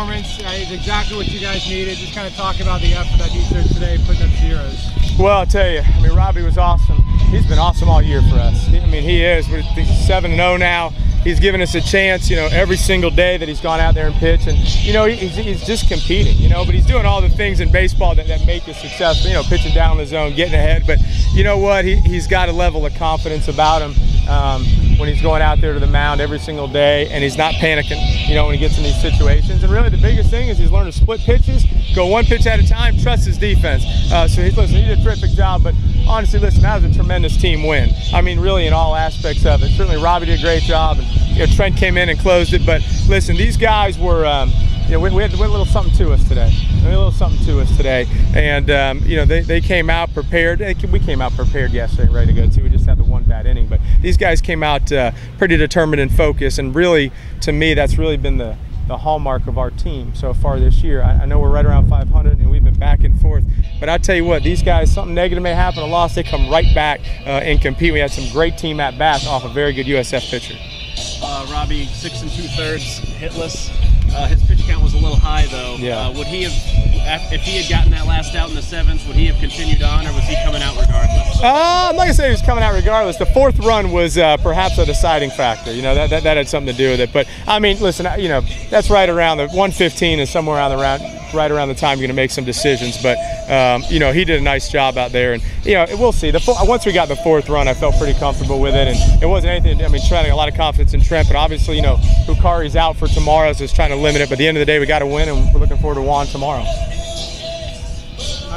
performance. It's exactly what you guys needed. Just kind of talk about the effort that took today, putting up zeros. Well, I'll tell you, I mean, Robby was awesome. He's been awesome all year for us. I mean, he is. We're 7 0 now. He's given us a chance, you know, every single day that he's gone out there and pitched. And, you know, he's, he's just competing, you know, but he's doing all the things in baseball that, that make us successful, you know, pitching down the zone, getting ahead. But you know what? He, he's got a level of confidence about him. Um, when he's going out there to the mound every single day and he's not panicking, you know, when he gets in these situations. And really the biggest thing is he's learned to split pitches, go one pitch at a time, trust his defense. Uh, so he's, listen, he did a terrific job, but honestly, listen, that was a tremendous team win. I mean, really in all aspects of it. Certainly Robby did a great job and, you know, Trent came in and closed it, but listen, these guys were, um, you know, we, we, had, we, had, a little something to us today. A little something to us today. And, um, you know, they, they came out prepared. We came out prepared yesterday, ready to go, too. We just had the one bad inning. But these guys came out uh, pretty determined and focused. And really, to me, that's really been the, the hallmark of our team so far this year. I, I, know we're right around 500 and we've been back and forth. But I tell you what, these guys, something negative may happen, a loss, they come right back uh, and compete. We had some great team at bats off a very good USF pitcher. Uh, Robby, six and two thirds, hitless. Uh, his pitch count was a little high, though. Yeah. Uh, would he have, if he had gotten that last out in the seventh, would he have continued on, or was he coming out I'm not gonna say he was coming out regardless. The fourth run was uh, perhaps a deciding factor. You know that, that that had something to do with it. But I mean, listen, you know that's right around the 115 is somewhere around the round right around the time you're going to make some decisions. But um, you know, he did a nice job out there, and you know, we'll see. The once we got the fourth run, I felt pretty comfortable with it, and it wasn't anything. I mean, had a lot of confidence in Trent, but obviously, you know, Hukari's out for tomorrow, so it's trying to limit it. But at the end of the day, we got to win, and we're looking forward to Juan tomorrow.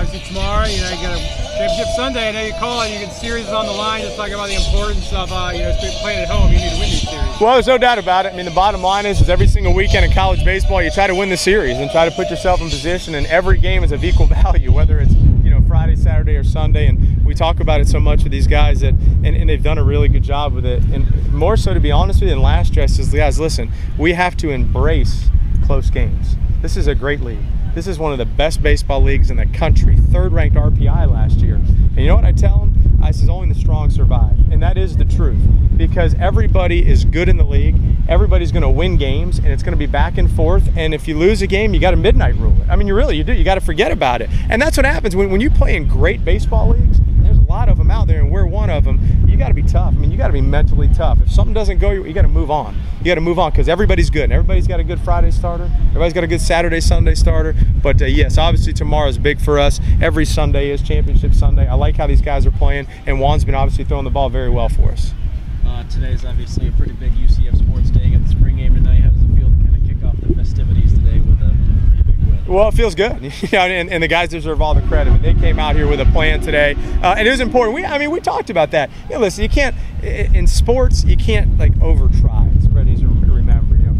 Obviously, tomorrow, you know, you got a championship Sunday. I know you call it. You get series on the line. Just talking about the importance of uh, you know playing at home. You need to win these series. Well, there's no doubt about it. I mean, the bottom line is, is every single weekend in college baseball, you try to win the series and try to put yourself in position. And every game is of equal value, whether it's you know Friday, Saturday, or Sunday. And we talk about it so much with these guys that, and, and they've done a really good job with it. And more so, to be honest with you, than last year, says, guys, listen, we have to embrace close games. This is a great league. This is one of the best baseball leagues in the country, third ranked RPI last year. And you know what I tell them? I says only the strong survive. And that is the truth because everybody is good in the league. Everybody's going to win games and it's going to be back and forth. And if you lose a game, you got to midnight rule. I mean, you really, you do. You got to forget about it. And that's what happens when, when you play in great baseball leagues. There's a lot of them out there and we're one of them. You got to be tough. I mean, you got to be mentally tough. If something doesn't go, you got to move on. You got to move on because everybody's good. Everybody's got a good Friday starter. Everybody's got a good Saturday, Sunday starter. But uh, yes, obviously tomorrow is big for us. Every Sunday is Championship Sunday. I like how these guys are playing, and Juan's been obviously throwing the ball very well for us. Uh, today's obviously a pretty big UCF sports day. Got the spring game tonight. How does it feel to kind of kick off the festivities today with a pretty big win? Well, it feels good, you know, and, and, the guys deserve all the credit. Mean, they came out here with a plan today, uh, and it was important. We, I mean, we talked about that. You know, listen, you can't in sports, you can't like over try. Pretty easy to remember, you know.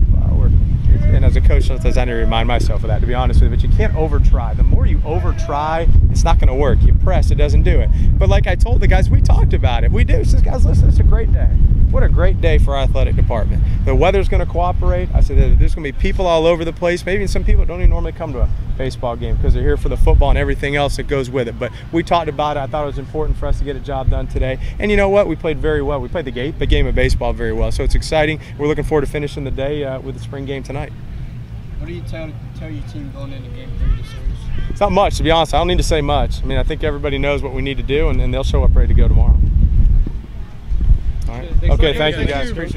And as a coach, sometimes I need to remind myself of that, to be honest with you. But you can't over try. The more you over try, it's not going to work. You press, it doesn't do it. But like I told the guys, we talked about it. We do. Says, guys, listen, it's a great day. What a great day for our athletic department. The weather's going to cooperate. I said there's going to be people all over the place. Maybe some people don't even normally come to a baseball game because they're here for the football and everything else that goes with it. But we talked about it. I thought it was important for us to get a job done today. And you know what? We played very well. We played the game, the game of baseball very well. So it's exciting. We're looking forward to finishing the day uh, with the spring game tonight. What do you tell tell your team going into game three of the series? It's not much, to be honest. I don't need to say much. I mean, I think everybody knows what we need to do, and, and they'll show up ready to go tomorrow. Okay, thank you guys. Appreciate it.